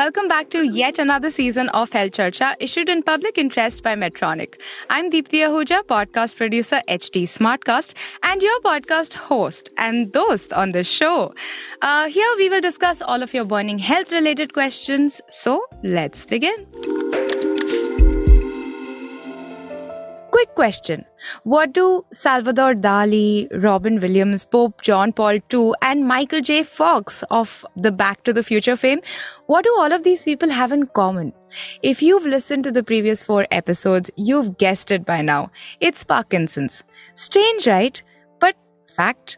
Welcome back to yet another season of Health Charcha issued in public interest by Medtronic. I'm Deepti Ahuja, podcast producer HT Smartcast, and your podcast host and host on the show. Uh, here we will discuss all of your burning health related questions. So let's begin. Quick question. What do Salvador Dali, Robin Williams, Pope John Paul II, and Michael J. Fox of the Back to the Future fame, what do all of these people have in common? If you've listened to the previous four episodes, you've guessed it by now. It's Parkinson's. Strange, right? But fact.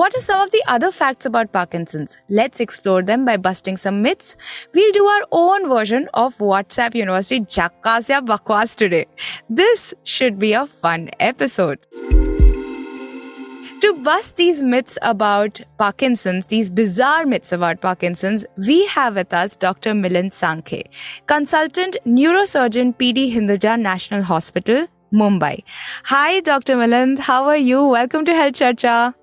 What are some of the other facts about Parkinson's? Let's explore them by busting some myths. We'll do our own version of WhatsApp University Jakkas ya Bakwas today. This should be a fun episode. To bust these myths about Parkinson's, these bizarre myths about Parkinson's, we have with us Dr. Milind Sankhe, consultant neurosurgeon PD Hinduja National Hospital, Mumbai. Hi, Dr. Milind. How are you? Welcome to Health Charcha.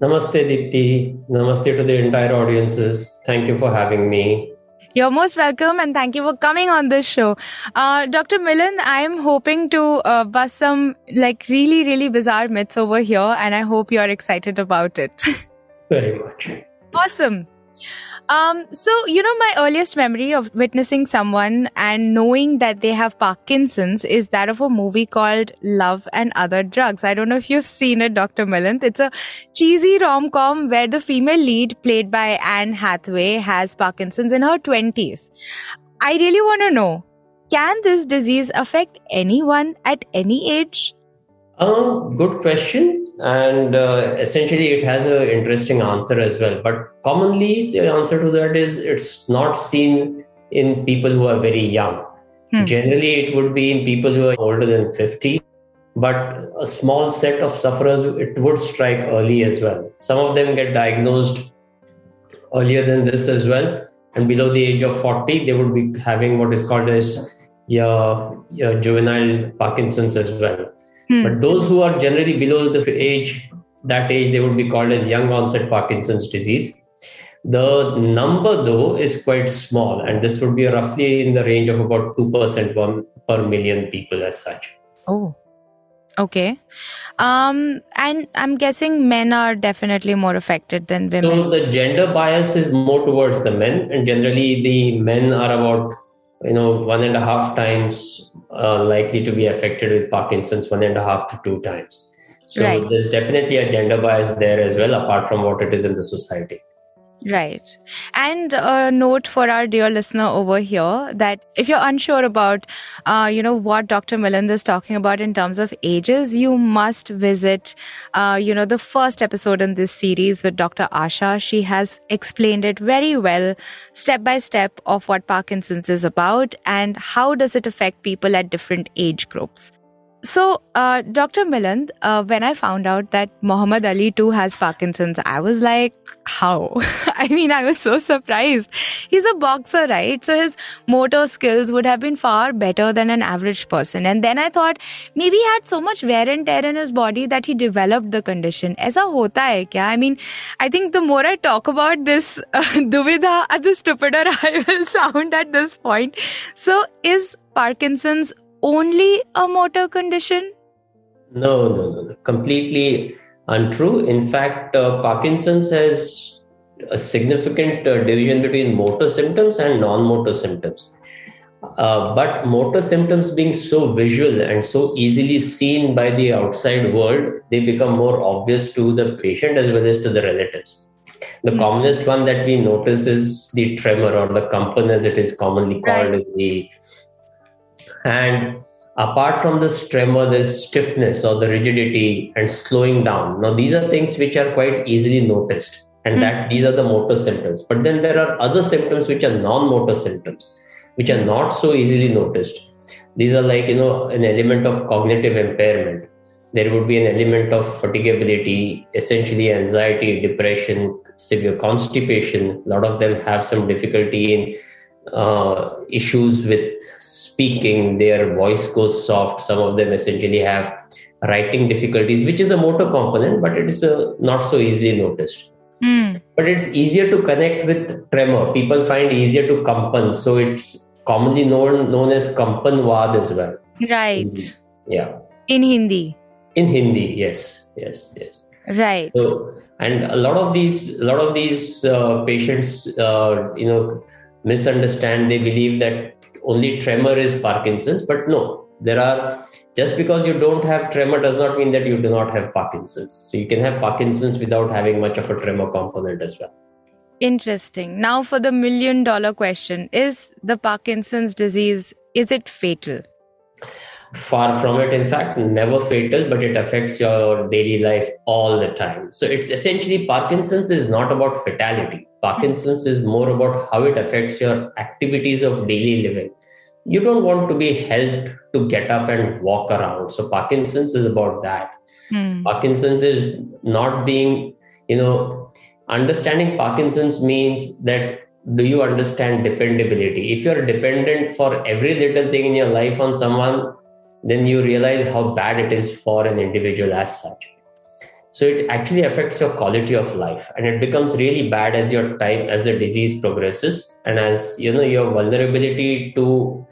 Namaste, Deepti. Namaste to the entire audiences. Thank you for having me. You're most welcome and thank you for coming on this show. Uh, Dr. Milind, I'm hoping to uh, bust some like really, really bizarre myths over here and I hope you're excited about it. Very much. awesome. Um, so, you know, my earliest memory of witnessing someone and knowing that they have Parkinson's is that of a movie called Love and Other Drugs. I don't know if you've seen it, Dr. Milind. It's a cheesy rom-com where the female lead played by Anne Hathaway has Parkinson's in her 20s. I really want to know, can this disease affect anyone at any age? Um, good question. And uh, essentially, it has an interesting answer as well. But commonly, the answer to that is it's not seen in people who are very young. Hmm. Generally, it would be in people who are older than 50. But a small set of sufferers, it would strike early as well. Some of them get diagnosed earlier than this as well. And below the age of 40, they would be having what is called as yeah, yeah, juvenile Parkinson's as well. Hmm. But those who are generally below the age, that age, they would be called as young onset Parkinson's disease. The number, though, is quite small, and this would be roughly in the range of about 2% one per million people as such. Oh. Okay. Um, and I'm guessing men are definitely more affected than women. So the gender bias is more towards the men, and generally the men are about you know one and a half times uh, likely to be affected with Parkinson's, one and a half to two times. So Right. there's definitely a gender bias there as well, apart from what it is in the society. Right. And a note for our dear listener over here that if you're unsure about, uh, you know, what Dr. Milind is talking about in terms of ages, you must visit, uh, you know, the first episode in this series with Dr. Asha. She has explained it very well, step by step of what Parkinson's is about and how does it affect people at different age groups. So, uh, Dr. Milind, uh, when I found out that Muhammad Ali too has Parkinson's, I was like, how? I mean, I was so surprised. He's a boxer, right? So his motor skills would have been far better than an average person. And then I thought maybe he had so much wear and tear in his body that he developed the condition. Aisa hota hai kya? I mean, I think the more I talk about this uh, duvidha, uh, the stupider I will sound at this point. So is Parkinson's only a motor condition? No, no, no, no. Completely untrue. In fact, uh, Parkinson's has a significant uh, division between motor symptoms and non motor symptoms. Uh, but motor symptoms being so visual and so easily seen by the outside world, they become more obvious to the patient as well as to the relatives. The Hmm. commonest one that we notice is the tremor or the kampan, as it is commonly called in the and apart from this tremor, there's stiffness or the rigidity and slowing down. Now, these are things which are quite easily noticed, and Mm. that these are the motor symptoms. But then there are other symptoms which are non-motor symptoms, which are not so easily noticed. These are like you know an element of cognitive impairment. there would be an element of fatigability, essentially anxiety, depression, severe constipation. A lot of them have some difficulty in uh, issues with speaking. Their voice goes soft. Some of them essentially have writing difficulties, which is a motor component, but it is uh, not so easily noticed. Mm. But it's easier to connect with tremor. People find easier to kampan, so it's commonly known known as kampanvad as well. Right. Yeah, In Hindi. in Hindi, yes, yes, yes. Right. So, and a lot of these, a lot of these uh, patients, uh, you know, misunderstand. They believe that only tremor is Parkinson's, but no. There are just because you don't have tremor does not mean that you do not have Parkinson's. So you can have Parkinson's without having much of a tremor component as well. Interesting. Now for the million dollar question. Is the Parkinson's disease is it fatal? Far from it, in fact, never fatal, but it affects your daily life all the time. So it's essentially Parkinson's is not about fatality. Parkinson's is more about how it affects your activities of daily living. You don't want to be helped to get up and walk around. So Parkinson's is about that. Hmm. Parkinson's is not being, you know, understanding Parkinson's means that do you understand dependability? If you're dependent for every little thing in your life on someone, then you realize how bad it is for an individual as such. So it actually affects your quality of life and it becomes really bad as your time as the disease progresses and as you know your vulnerability to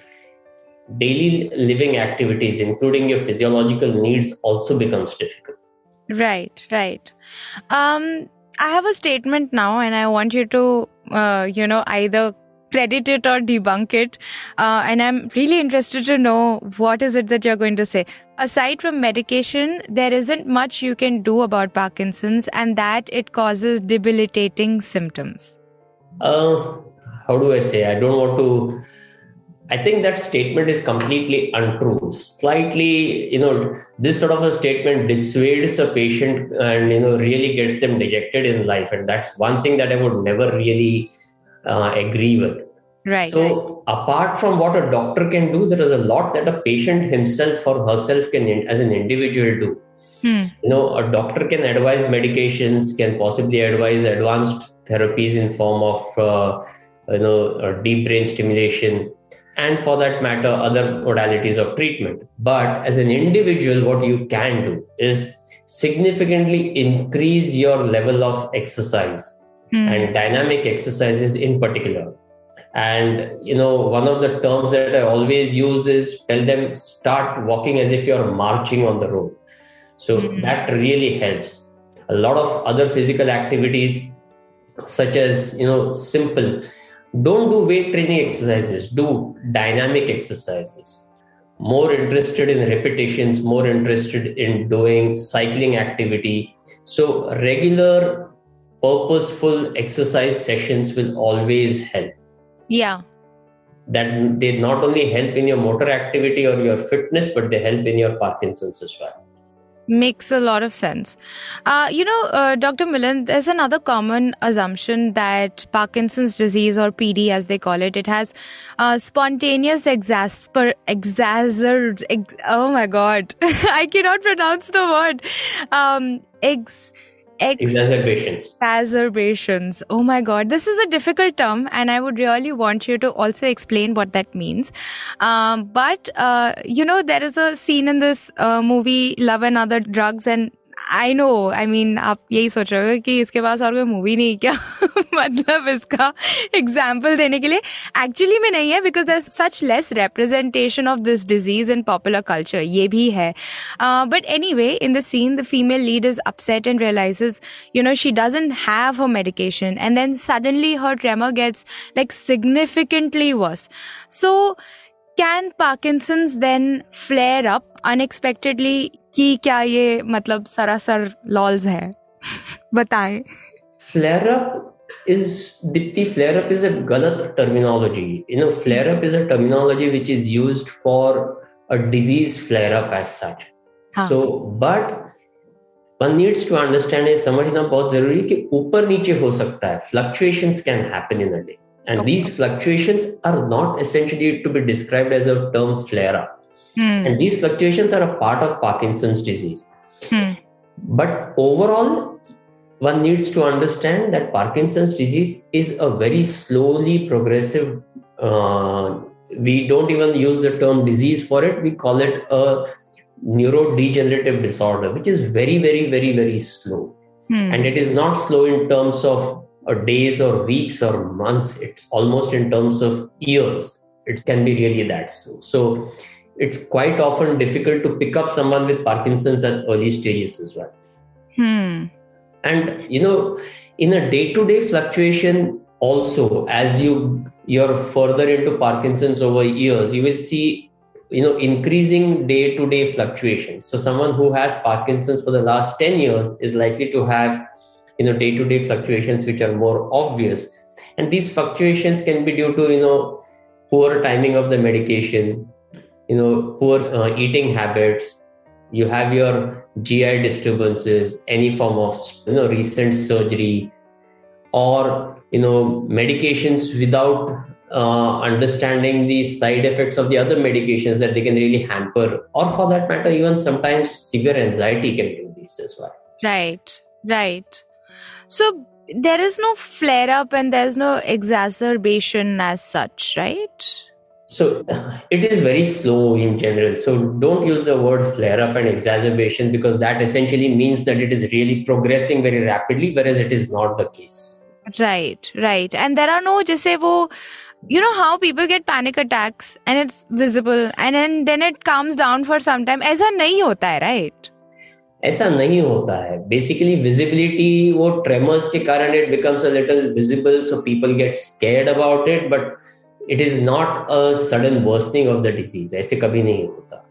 daily living activities including your physiological needs also becomes difficult Right, right. Um, I have a statement now, and I want you to, uh, you know, either credit it or debunk it. Uh, and I'm really interested to know what is it that you're going to say. Aside from medication, there isn't much you can do about Parkinson's, and that it causes debilitating symptoms. Uh, how do I say? I don't want to. I think that statement is completely untrue. Slightly, you know, this sort of a statement dissuades a patient and, you know, really gets them dejected in life. And that's one thing that I would never really uh, agree with. Right. So, apart from what a doctor can do, there is a lot that a patient himself or herself can, as an individual, do Hmm. you know a doctor can advise medications can possibly advise advanced therapies in form of uh, you know deep brain stimulation and for that matter other modalities of treatment but as an individual what you can do is significantly increase your level of exercise Hmm. and dynamic exercises in particular. And you know one of the terms that i always use is tell them start walking as if you're marching on the road. So Mhm. that really helps. A lot of other physical activities such as you know simple don't do weight training exercises do dynamic exercises. More interested in repetitions more interested in doing cycling activity. So regular purposeful exercise sessions will always help Yeah. that they not only help in your motor activity or your fitness but they help in your parkinson's as well Makes a lot of sense. Uh, you know, uh, Dr. Milind, there's another common assumption that Parkinson's disease, or PD as they call it, it has uh, spontaneous exasper, exacerbed, ex- oh my god, I cannot pronounce the word. Um, ex, ex, exacerbations exacerbations. Oh my god, this is a difficult term, and I would really want you to also explain what that means. Um, but uh, you know, there is a scene in this uh, movie, Love and Other Drugs, and I know I mean आप यही सोच रहे हो कि इसके पास और कोई movie नहीं क्या? मतलब इसका एग्ज़ाम्पल देने के लिए। एक्चुअली में नहीं है because there such less representation of this disease in popular culture ये भी है। But anyway in the scene the female lead is upset and realises you know she doesn't have her medication. And then suddenly her tremor gets, like, significantly worse. So can Parkinson then flare up unexpectedly कि क्या ये मतलब सरासर लॉल्स है? बताए। Flare up is Dipti flare up is a गलत terminology you know flare up is a terminology which is used for a disease flare up as such so but one needs to understand ये समझना बहुत ज़रूरी है कि ऊपर नीचे हो सकता है। Fluctuation can happen in a day and Okay. these fluctuations are not essentially to be described as a term flare up Hmm. And these fluctuations are a part of Parkinson's disease. Hmm. But overall, one needs to understand that Parkinson's disease is a very slowly progressive. Uh, we don't even use the term disease for it. We call it a neurodegenerative disorder, which is very, very, very, very slow. Hmm. And it is not slow in terms of uh, days or weeks or months. It's almost in terms of years. It can be really that slow. So it's quite often difficult to pick up someone with Parkinson's at early stages as well. Hmm. And you know, in a day-to-day fluctuation, also as you you're further into Parkinson's over years, you will see you know increasing day-to-day fluctuations. So someone who has Parkinson's for the last 10 years is likely to have you know day-to-day fluctuations which are more obvious. And these fluctuations can be due to you know poor timing of the medication, you know poor uh, eating habits you have your gi disturbances any form of you know recent surgery or you know medications without uh, understanding the side effects of the other medications that they can really hamper or for that matter even sometimes severe anxiety can do this as well Right, right. So there is no flare up and there's no exacerbation as such, right? So it is very slow in general. So don't use the word flare up and exacerbation because that essentially means that it is really progressing very rapidly, whereas it is not the case. Right, right. And there are no, just say, wo, you know how people get panic attacks and it's visible and then, then it calms down for some time. Aisa nahi hota hai, right? ऐसा नहीं होता है। Basically visibility वो tremors के कारण it becomes a little visible so people get scared about it but it is not a sudden worsening of the disease ऐसे कभी नहीं होता।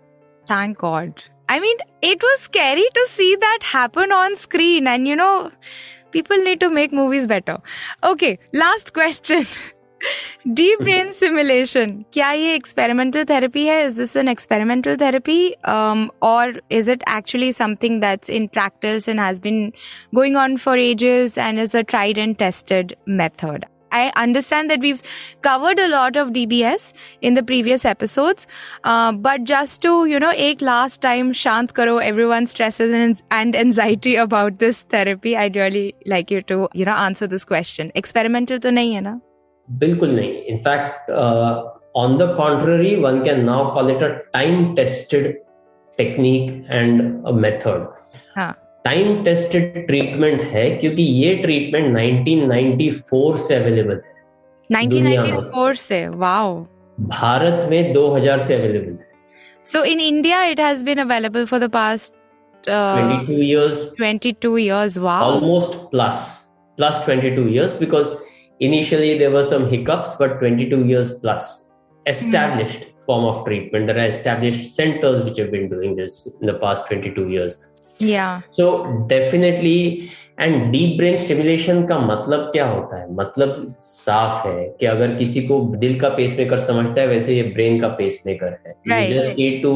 Thank God I mean it was scary to see that happen on screen and you know people need to make movies better okay last question Deep brain simulation. क्या ये experimental therapy है? Is this an experimental therapy? Um, or is it actually something that's in practice and has been going on for ages and is a tried and tested method? I understand that we've covered a lot of DBS in the previous episodes, uh, but just to you know, एक last time shant karo everyone's stresses and, and anxiety about this therapy. I'd really like you to you know answer this question. Experimental तो नहीं है ना? बिल्कुल नहीं in fact on the contrary one can now call it a time tested technique and a method हाँ time tested treatment है क्योंकि ये ट्रीटमेंट 1994 से अवेलेबल है 1994 से wow. भारत में 2000 से अवेलेबल है So in India, it has been available for the past uh, 22 years 22 years. Wow. almost plus plus 22 years because initially there were some hiccups but 22 years plus established form of treatment there are established centers which have been doing this in the past 22 years Yeah. so definitely and deep brain stimulation का मतलब क्या होता है मतलब साफ है कि अगर किसी को दिल का पेसमेकर समझता है वैसे ये ब्रेन का पेसमेकर है Right. You just need to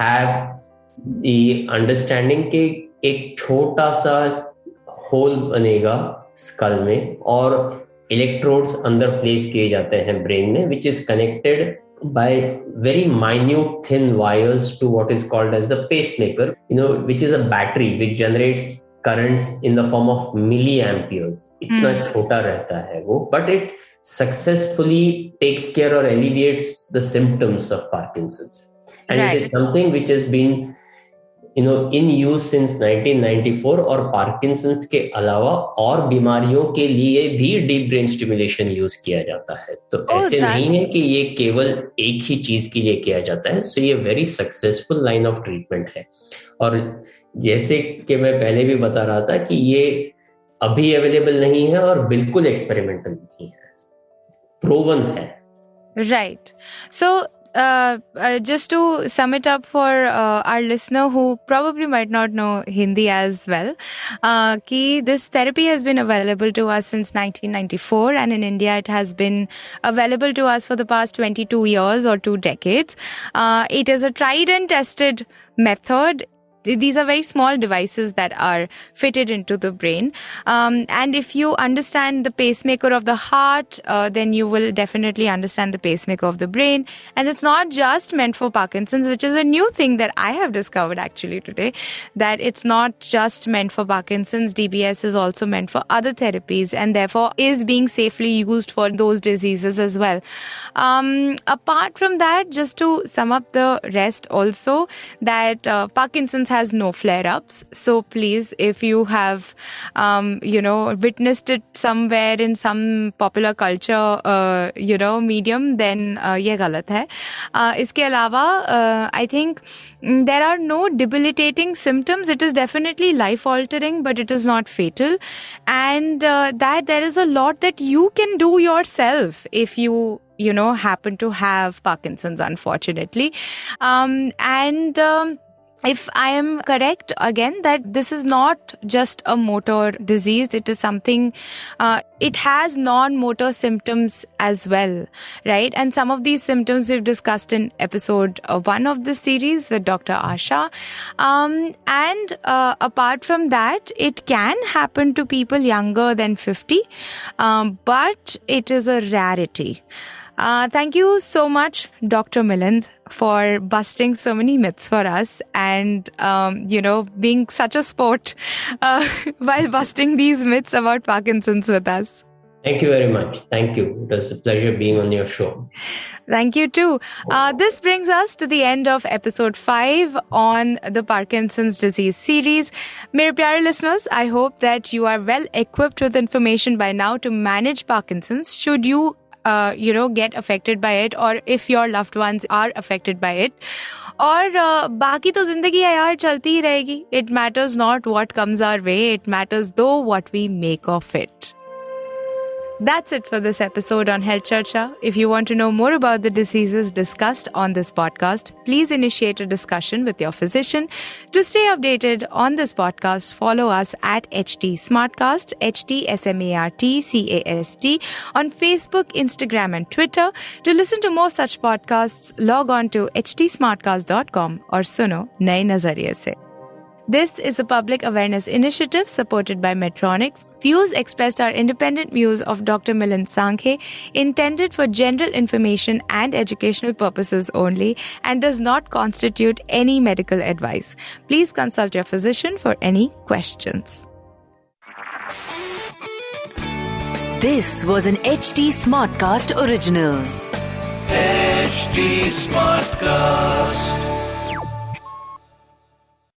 have the understanding कि एक छोटा सा होल बनेगा स्कल में और इलेक्ट्रोड्स अंदर प्लेस किए जाते हैं ब्रेन में which is connected by very minute thin wires to what is called as the pacemaker you know which is a battery which generates currents in the form of milliamperes इतना hmm. छोटा रहता है वो but it successfully takes care और alleviates the symptoms of Parkinson's and it is something which is been you know in use since 1994 और Parkinson's के अलावा और बीमारियों के लिए भी डीप ब्रेन स्टिमुलेशन यूज़ किया जाता है। तो Oh, ऐसे that- नहीं है कि ये केवल एक ही चीज़ के लिए किया जाता है सो ये very successful line of treatment है। और जैसे कि मैं पहले भी बता रहा था कि ये अभी अवेलेबल नहीं है और बिल्कुल एक्सपेरिमेंटल नहीं है। प्रोवन है। Right. So, uh, uh, just to sum it up for uh, our listener who probably might not know Hindi as well, uh, ki this therapy has been available to us since 1994, and in India it has been available to us for the past 22 years or two decades. Uh, it is a tried and tested method these are very small devices that are fitted into the brain. Um, and if you understand the pacemaker of the heart, uh, then you will definitely understand the pacemaker of the brain. And it's not just meant for Parkinson's, which is a new thing that I have discovered actually today, that it's not just meant for Parkinson's. DBS is also meant for other therapies and therefore is being safely used for those diseases as well. Um, apart from that, just to sum up the rest also, that uh, Parkinson's has no flare ups. So please, if you have, um, you know, witnessed it somewhere in some popular culture, uh, you know, medium, then uh, ये गलत है uh, इसके अलावा uh, I think mm, there are no debilitating symptoms. It is definitely life altering, but it is not fatal. And uh, that there is a lot that you can do yourself if you you know happen to have parkinson's unfortunately um, and um, if I am correct again that this is not just a motor disease, it is something, uh, it has non motor symptoms as well, right? And some of these symptoms we've discussed in episode uh, one of this series with Dr. Asha. Um, and uh, apart from that, it can happen to people younger than 50, um, but it is a rarity. Uh, thank you so much, Dr. Milind, for busting so many myths for us and, um, you know, being such a sport uh, while busting these myths about Parkinson's with us. Thank you very much. Thank you. It was a pleasure being on your show. Thank you too. Uh, this brings us to the end of episode 5 on the Parkinson's disease series. Mere pyare listeners, I hope that you are well equipped with information by now to manage Parkinson's should you uh, you know get affected by it or if your loved ones are affected by it और uh, बाकी तो जिंदगी है यार चलती ही रहेगी it matters not what comes our way it matters though what we make of it that's it for this episode on Health Charcha. If you want to know more about the diseases discussed on this podcast, please initiate a discussion with your physician. To stay updated on this podcast, follow us at HT Smartcast, H T S M A R T C A S T, on Facebook, Instagram, and Twitter. To listen to more such podcasts, log on to htsmartcast.com or suno Naye Nazariye se this is a public awareness initiative supported by Medtronic. Views expressed are independent views of Dr. Milind Sankhe, intended for general information and educational purposes only, and does not constitute any medical advice. Please consult your physician for any questions. This was an HT Smartcast original. HT Smartcast.